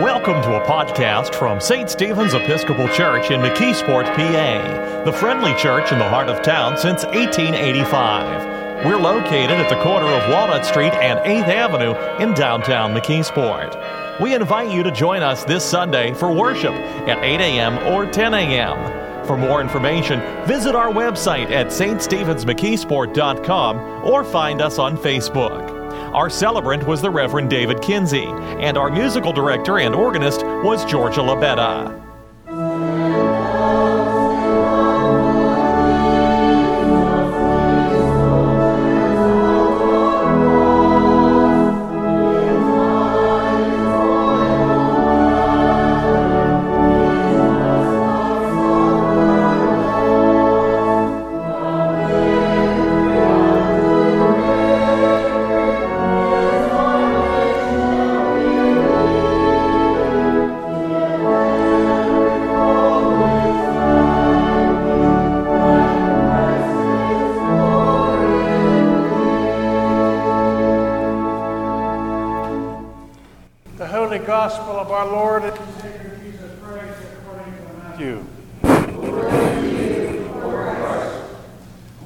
Welcome to a podcast from St. Stephen's Episcopal Church in McKeesport, PA, the friendly church in the heart of town since 1885. We're located at the corner of Walnut Street and 8th Avenue in downtown McKeesport. We invite you to join us this Sunday for worship at 8 a.m. or 10 a.m. For more information, visit our website at ststevensmckeesport.com or find us on Facebook. Our celebrant was the Reverend David Kinsey, and our musical director and organist was Georgia Labetta.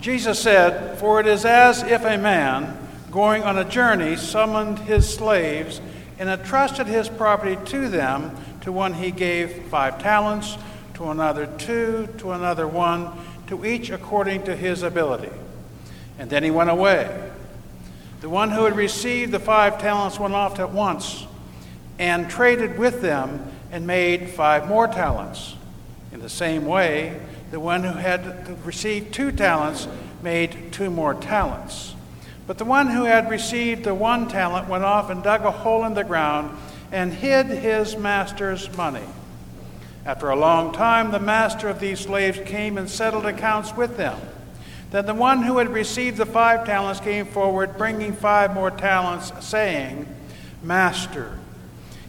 Jesus said, For it is as if a man going on a journey summoned his slaves and entrusted his property to them. To one he gave five talents, to another two, to another one, to each according to his ability. And then he went away. The one who had received the five talents went off at once and traded with them and made five more talents. In the same way, the one who had received two talents made two more talents. But the one who had received the one talent went off and dug a hole in the ground and hid his master's money. After a long time, the master of these slaves came and settled accounts with them. Then the one who had received the five talents came forward, bringing five more talents, saying, Master,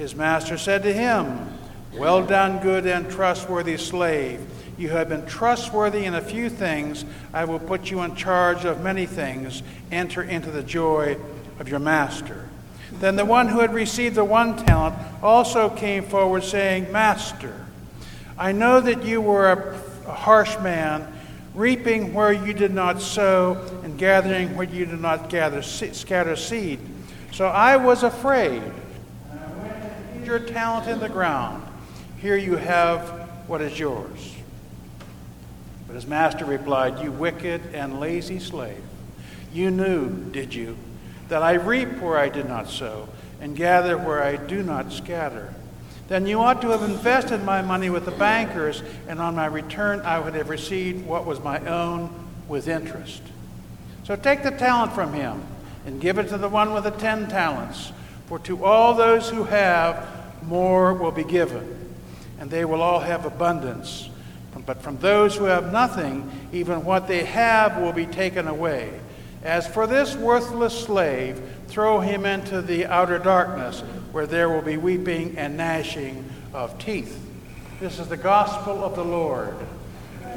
His master said to him, Well done, good and trustworthy slave. You have been trustworthy in a few things. I will put you in charge of many things. Enter into the joy of your master. Then the one who had received the one talent also came forward, saying, Master, I know that you were a harsh man, reaping where you did not sow, and gathering where you did not gather, scatter seed. So I was afraid. And I went and hid your talent in the ground. Here you have what is yours. But his master replied, You wicked and lazy slave. You knew, did you, that I reap where I did not sow, and gather where I do not scatter? Then you ought to have invested my money with the bankers, and on my return I would have received what was my own with interest. So take the talent from him and give it to the one with the ten talents. For to all those who have, more will be given, and they will all have abundance. But from those who have nothing, even what they have will be taken away. As for this worthless slave, throw him into the outer darkness, where there will be weeping and gnashing of teeth. This is the gospel of the Lord.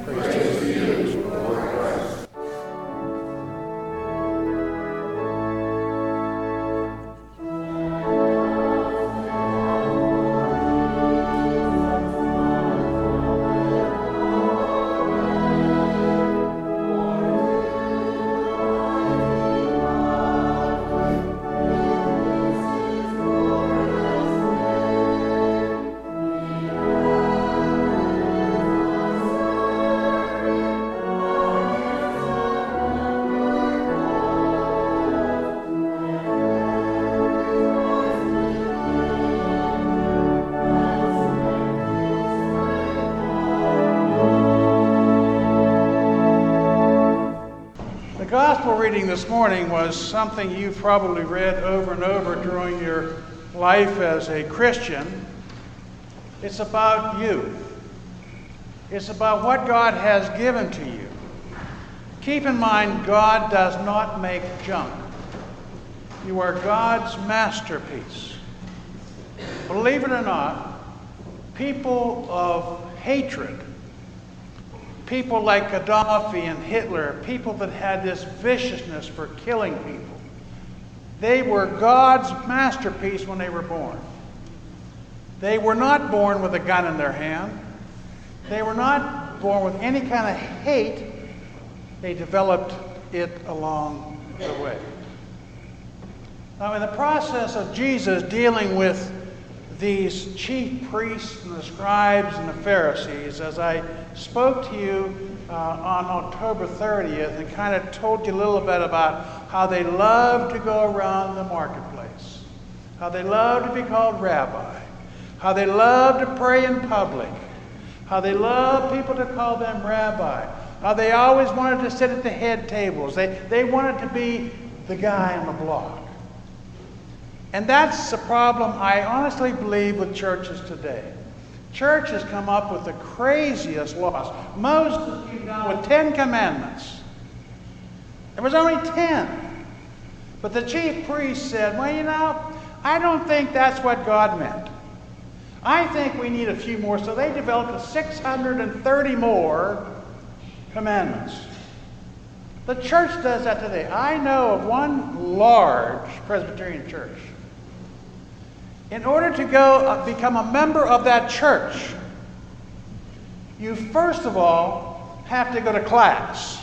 Praise, Praise gospel reading this morning was something you've probably read over and over during your life as a Christian. It's about you. It's about what God has given to you. Keep in mind, God does not make junk. You are God's masterpiece. Believe it or not, people of hatred, people like Gaddafi and Hitler, people that had this viciousness for killing people, they were God's masterpiece when they were born. They were not born with a gun in their hand. They were not born with any kind of hate. They developed it along the way. Now, in the process of Jesus dealing with these chief priests and the scribes and the Pharisees, as I spoke to you uh, on October 30th and kind of told you a little bit about how they love to go around the marketplace, how they love to be called rabbi, how they love to pray in public, how they love people to call them rabbi, how they always wanted to sit at the head tables. They, they wanted to be the guy on the block. And that's the problem I honestly believe with churches today. Churches come up with the craziest laws. Moses came down with Ten Commandments. There was only ten. But the chief priest said, Well, you know, I don't think that's what God meant. I think we need a few more. So they developed 630 more commandments. The church does that today. I know of one large Presbyterian church. In order to go uh, become a member of that church, you first of all have to go to class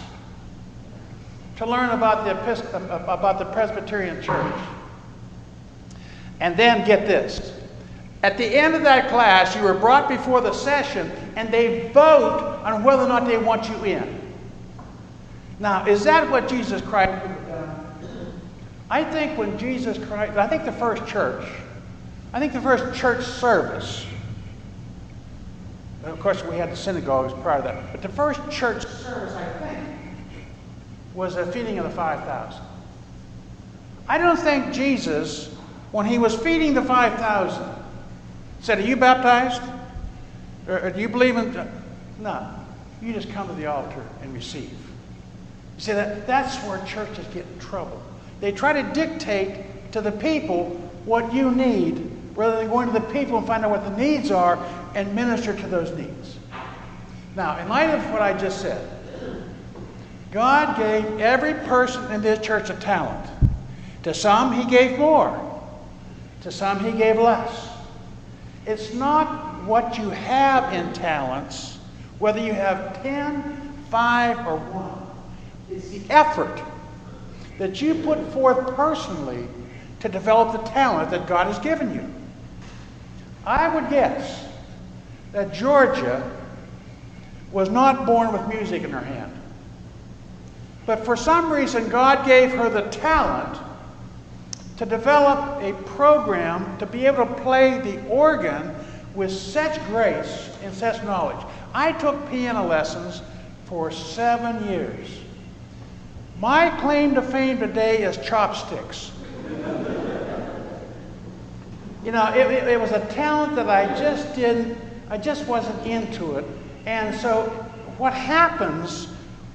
to learn about the, uh, about the Presbyterian church. And then get this at the end of that class, you are brought before the session and they vote on whether or not they want you in. Now, is that what Jesus Christ? I think when Jesus Christ, I think the first church, I think the first church service, of course, we had the synagogues prior to that, but the first church service, I think, was a feeding of the 5,000. I don't think Jesus, when he was feeding the 5,000, said, Are you baptized? Or, or do you believe in. No. You just come to the altar and receive. You see, that, that's where churches get in trouble. They try to dictate to the people what you need rather than going to the people and find out what the needs are and minister to those needs. Now, in light of what I just said, God gave every person in this church a talent. To some, He gave more. To some, He gave less. It's not what you have in talents, whether you have 10, 5, or 1. It's the effort that you put forth personally to develop the talent that God has given you. I would guess that Georgia was not born with music in her hand. But for some reason, God gave her the talent to develop a program to be able to play the organ with such grace and such knowledge. I took piano lessons for seven years. My claim to fame today is chopsticks. You know, it, it, it was a talent that I just didn't, I just wasn't into it. And so, what happens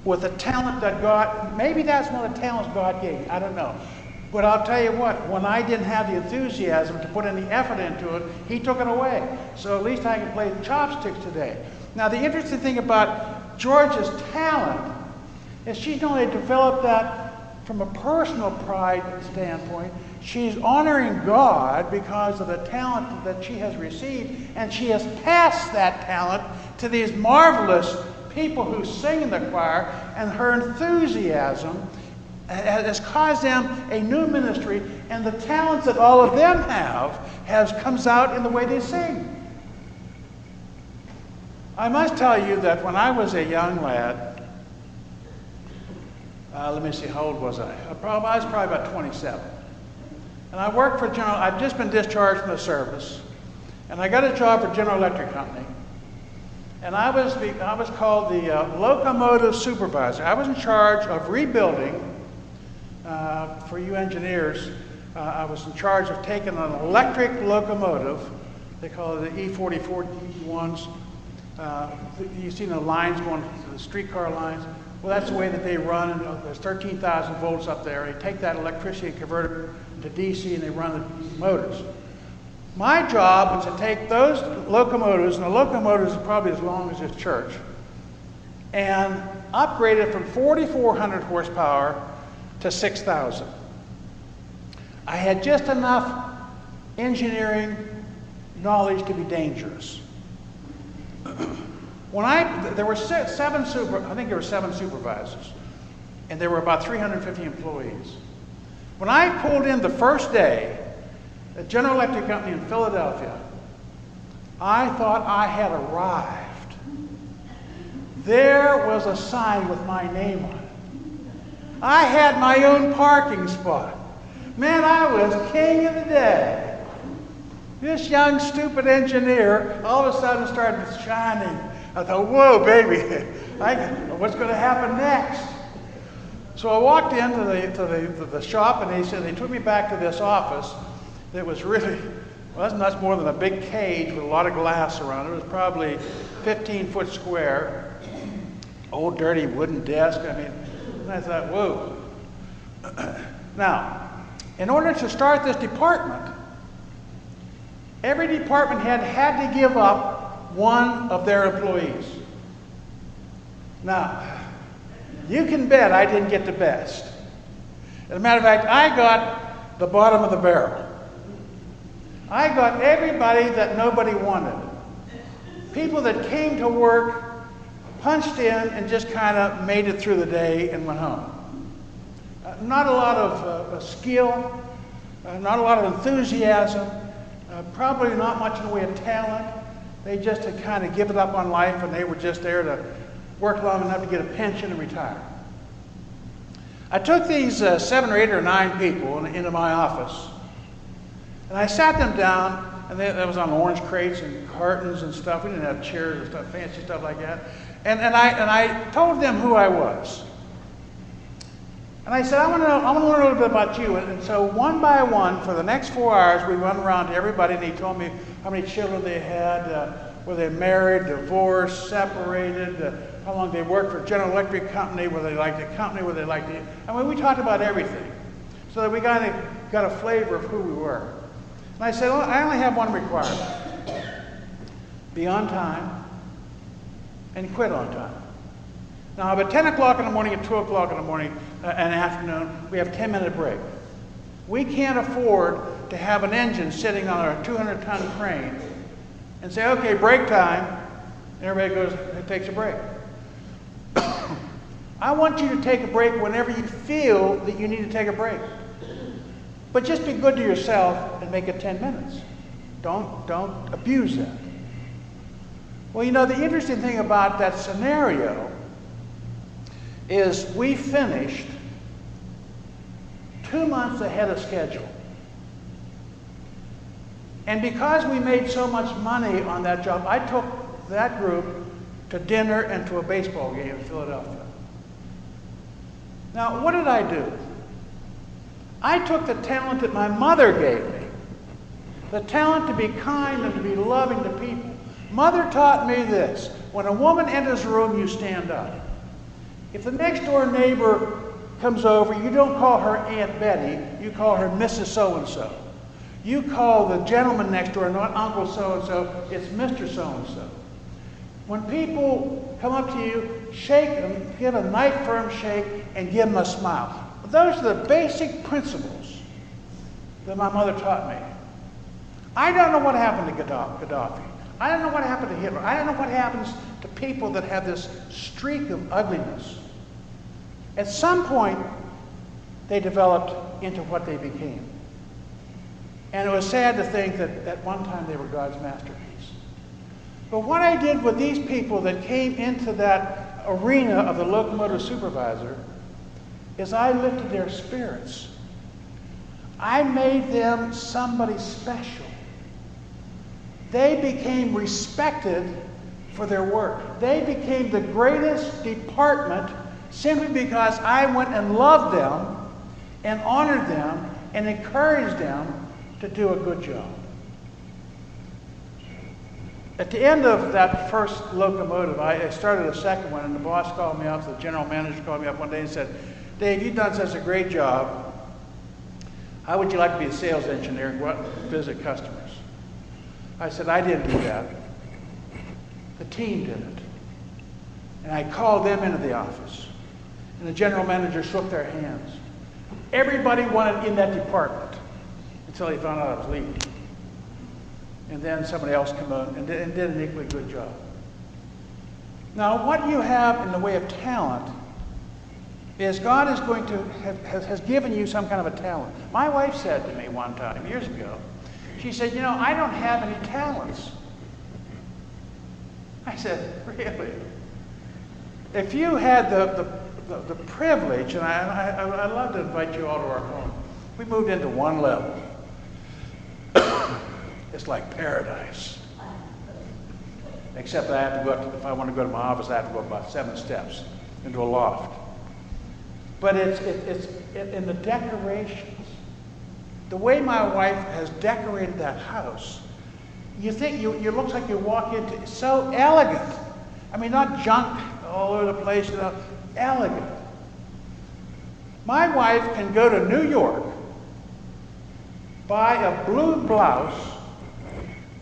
with a talent that God, maybe that's one of the talents God gave me, I don't know. But I'll tell you what, when I didn't have the enthusiasm to put any effort into it, he took it away. So at least I can play chopsticks today. Now, the interesting thing about Georgia's talent is she's only developed that from a personal pride standpoint, she's honoring God because of the talent that she has received, and she has passed that talent to these marvelous people who sing in the choir, and her enthusiasm has caused them a new ministry, and the talents that all of them have has comes out in the way they sing. I must tell you that when I was a young lad, uh, let me see, how old was I? I, probably, I was probably about 27. And I worked for General, I'd just been discharged from the service, and I got a job for General Electric Company. And I was, I was called the uh, locomotive supervisor. I was in charge of rebuilding uh, for you engineers, uh, I was in charge of taking an electric locomotive They call it the E44 ones. Uh, you've seen the lines going, the streetcar lines. Well, that's the way that they run. There's 13,000 volts up there. They take that electricity and convert it to DC and they run the motors. My job was to take those locomotives, and the locomotives are probably as long as this church, and upgrade it from 4,400 horsepower to 6,000. I had just enough engineering knowledge to be dangerous. When I, there were seven super, I think there were seven supervisors, and there were about 350 employees. When I pulled in the first day, at General Electric Company in Philadelphia, I thought I had arrived. There was a sign with my name on it. I had my own parking spot. Man, I was king of the day. This young, stupid engineer all of a sudden started shining. I thought, whoa, baby, I, what's going to happen next? So I walked into the, to the, to the shop, and they said they took me back to this office that was really wasn't much more than a big cage with a lot of glass around it. It was probably 15 foot square, old dirty wooden desk. I mean, and I thought, whoa. now, in order to start this department, every department head had to give up one of their employees. Now, you can bet I didn't get the best. As a matter of fact, I got the bottom of the barrel. I got everybody that nobody wanted. People that came to work, punched in, and just kind of made it through the day and went home. Uh, not a lot of uh, skill, uh, not a lot of enthusiasm, uh, probably not much in the way of talent. They just had kind of given up on life and they were just there to work long enough to get a pension and retire. I took these uh, seven or eight or nine people in, into my office and I sat them down, and they, that was on orange crates and cartons and stuff. We didn't have chairs or stuff, fancy stuff like that. And, and, I, and I told them who I was. And I said, I want to know, I want to learn a little bit about you. And, and so one by one, for the next four hours, we went around to everybody, and he told me how many children they had, uh, were they married, divorced, separated, uh, how long they worked for General Electric Company, whether they liked the company, whether they liked it. I mean, we talked about everything, so that we kind of got a flavor of who we were. And I said, well, I only have one requirement be on time and quit on time. Now, at 10 o'clock in the morning at 2 o'clock in the morning uh, and afternoon, we have 10 minute break. We can't afford to have an engine sitting on a 200 ton crane and say, okay, break time. And everybody goes, it takes a break. I want you to take a break whenever you feel that you need to take a break. But just be good to yourself and make it 10 minutes. Don't, don't abuse that. Well, you know, the interesting thing about that scenario is we finished two months ahead of schedule. And because we made so much money on that job, I took that group to dinner and to a baseball game in Philadelphia. Now, what did I do? I took the talent that my mother gave me the talent to be kind and to be loving to people. Mother taught me this when a woman enters a room, you stand up. If the next door neighbor comes over, you don't call her Aunt Betty, you call her Mrs. So and so. You call the gentleman next door not Uncle so and so, it's Mr. So and so. When people come up to you, shake them, give a nice firm shake, and give them a smile. Those are the basic principles that my mother taught me. I don't know what happened to Gaddafi. I don't know what happened to Hitler. I don't know what happens to people that have this streak of ugliness. At some point, they developed into what they became. And it was sad to think that at one time they were God's masterpiece. But what I did with these people that came into that arena of the locomotive supervisor is I lifted their spirits. I made them somebody special. They became respected for their work. They became the greatest department simply because I went and loved them and honored them and encouraged them to do a good job. At the end of that first locomotive, I, started a second one, and the boss called me up, the general manager called me up one day and said, Dave, you've done such a great job. How would you like to be a sales engineer and go and visit customers? I said, I didn't do that. The team did it. And I called them into the office. And the general manager shook their hands. Everybody wanted in that department until he found out I was leaving. And then somebody else came in and did, and did an equally good job. Now, what you have in the way of talent is God is going to have, has given you some kind of a talent. My wife said to me one time, years ago, she said, You know, I don't have any talents. I said, Really? If you had the, the, the, the privilege, and I, I, I'd love to invite you all to our home, we moved into one level. it's like paradise. Except I have to go up, to, if I want to go to my office, I have to go about seven steps into a loft. But it's, it, it's it, in the decorations. The way my wife has decorated that house, you think you, you looks like you walk into so elegant. I mean, not junk all over the place, you know, elegant. My wife can go to New York, buy a blue blouse,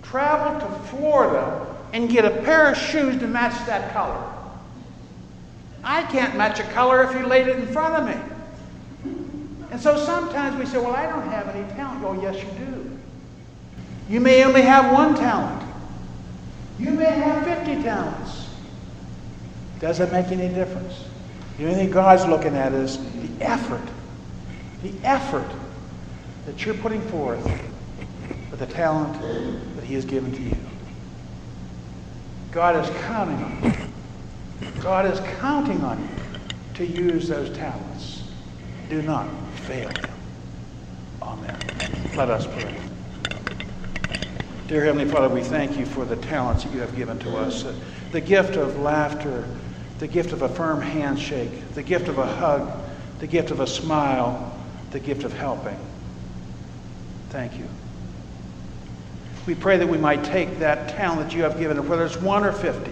travel to Florida, and get a pair of shoes to match that color. I can't match a color if you laid it in front of me. And so sometimes we say, Well, I don't have any talent. Oh, yes, you do. You may only have one talent, you may have 50 talents. Doesn't make any difference. The only thing God's looking at is the effort, the effort that you're putting forth with the talent that He has given to you. God is counting on you. God is counting on you to use those talents. Do not fail Him. Amen. Let us pray. Dear Heavenly Father, we thank you for the talents that you have given to us the gift of laughter, the gift of a firm handshake, the gift of a hug, the gift of a smile, the gift of helping. Thank you. We pray that we might take that talent that you have given, whether it's one or 50,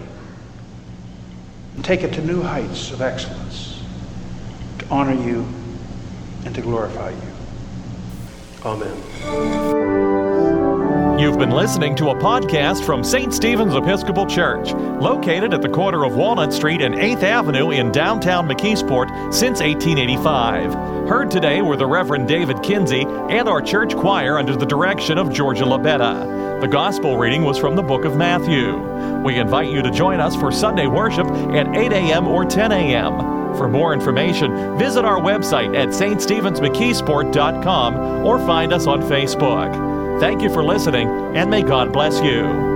and take it to new heights of excellence, to honor you and to glorify you. Amen. You've been listening to a podcast from St. Stephen's Episcopal Church, located at the corner of Walnut Street and 8th Avenue in downtown McKeesport since 1885. Heard today were the Reverend David Kinsey and our church choir under the direction of Georgia Labetta. The gospel reading was from the book of Matthew. We invite you to join us for Sunday worship at 8 a.m. or 10 a.m. For more information, visit our website at ststevensmckeesport.com or find us on Facebook. Thank you for listening, and may God bless you.